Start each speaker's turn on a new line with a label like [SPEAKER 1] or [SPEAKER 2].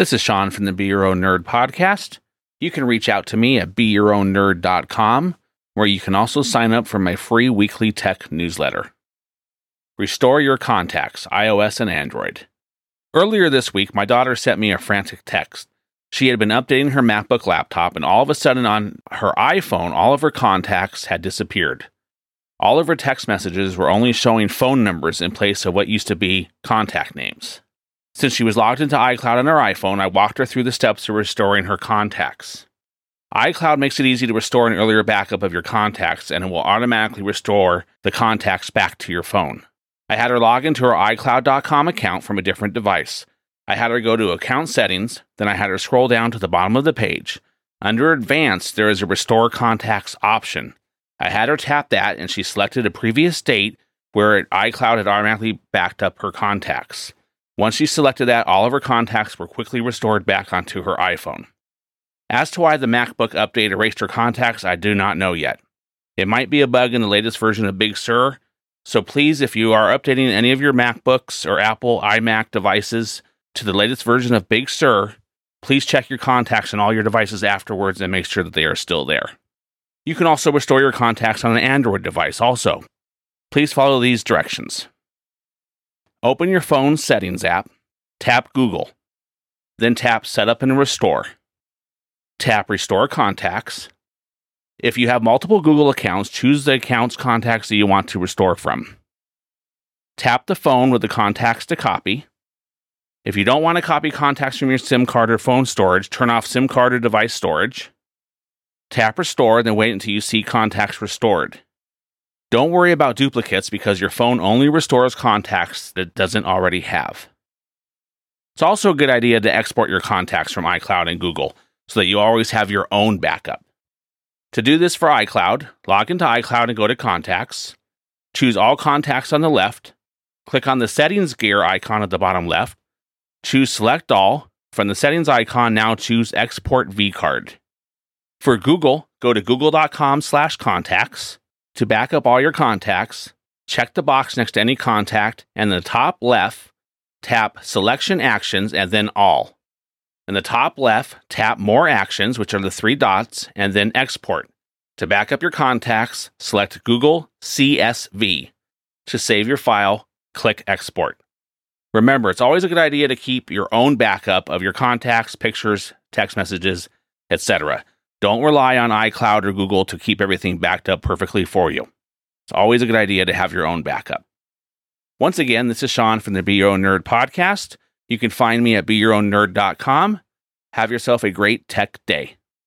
[SPEAKER 1] This is Shawn from the Be Your Own Nerd podcast. You can reach out to me at beyourownnerd.com, where you can also sign up for my free weekly tech newsletter. Restore your contacts, iOS and Android. Earlier this week, my daughter sent me a frantic text. She had been updating her MacBook laptop, and all of a sudden on her iPhone, all of her contacts had disappeared. All of her text messages were only showing phone numbers in place of what used to be contact names. Since she was logged into iCloud on her iPhone, I walked her through the steps to restoring her contacts. iCloud makes it easy to restore an earlier backup of your contacts, and it will automatically restore the contacts back to your phone. I had her log into her iCloud.com account from a different device. I had her go to Account Settings, then I had her scroll down to the bottom of the page. Under Advanced, there is a Restore Contacts option. I had her tap that, and she selected a previous date where iCloud had automatically backed up her contacts. Once she selected that, all of her contacts were quickly restored back onto her iPhone. As to why the MacBook update erased her contacts, I do not know yet. It might be a bug in the latest version of Big Sur, so please, if you are updating any of your MacBooks or Apple iMac devices to the latest version of Big Sur, please check your contacts on all your devices afterwards and make sure that they are still there. You can also restore your contacts on an Android device also. Please follow these directions. Open your phone settings app, tap Google, then tap Setup and Restore. Tap Restore Contacts. If you have multiple Google accounts, choose the account's contacts that you want to restore from. Tap the phone with the contacts to copy. If you don't want to copy contacts from your SIM card or phone storage, turn off SIM card or device storage. Tap Restore, then wait until you see contacts restored. Don't worry about duplicates because your phone only restores contacts that it doesn't already have. It's also a good idea to export your contacts from iCloud and Google so that you always have your own backup. To do this for iCloud, log into iCloud and go to Contacts. Choose All Contacts on the left. Click on the Settings gear icon at the bottom left. Choose Select All. From the Settings icon, now choose Export vCard. For Google, go to google.com/contacts. To back up all your contacts, check the box next to any contact, and in the top left, tap Selection Actions and then All. In the top left, tap More Actions, which are the three dots, and then Export. To back up your contacts, select Google CSV. To save your file, click Export. Remember, it's always a good idea to keep your own backup of your contacts, pictures, text messages, etc. Don't rely on iCloud or Google to keep everything backed up perfectly for you. It's always a good idea to have your own backup. Once again, this is Shawn from the Be Your Own Nerd podcast. You can find me at beyourownnerd.com. Have yourself a great tech day.